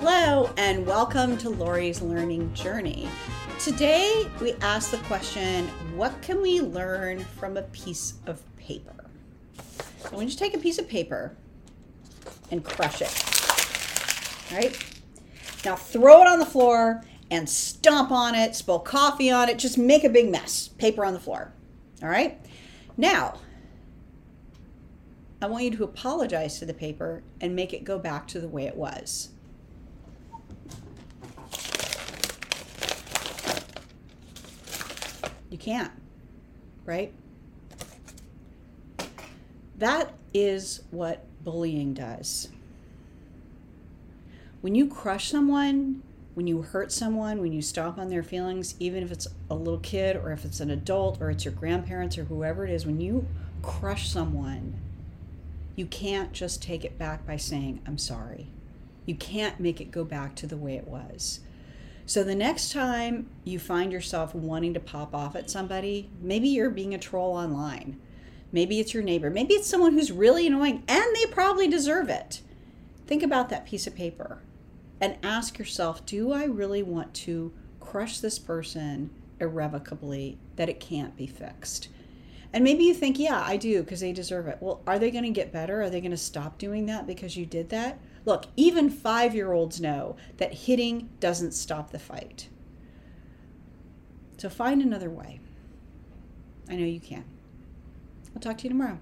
Hello, and welcome to Lori's Learning Journey. Today, we ask the question what can we learn from a piece of paper? I want you take a piece of paper and crush it. Right? Now, throw it on the floor and stomp on it, spill coffee on it, just make a big mess. Paper on the floor. All right? Now, I want you to apologize to the paper and make it go back to the way it was. You can't, right? That is what bullying does. When you crush someone, when you hurt someone, when you stomp on their feelings, even if it's a little kid or if it's an adult or it's your grandparents or whoever it is, when you crush someone, you can't just take it back by saying, I'm sorry. You can't make it go back to the way it was. So the next time you find yourself wanting to pop off at somebody, maybe you're being a troll online. Maybe it's your neighbor. Maybe it's someone who's really annoying and they probably deserve it. Think about that piece of paper and ask yourself do I really want to crush this person irrevocably that it can't be fixed? And maybe you think, yeah, I do because they deserve it. Well, are they going to get better? Are they going to stop doing that because you did that? Look, even five year olds know that hitting doesn't stop the fight. So find another way. I know you can. I'll talk to you tomorrow.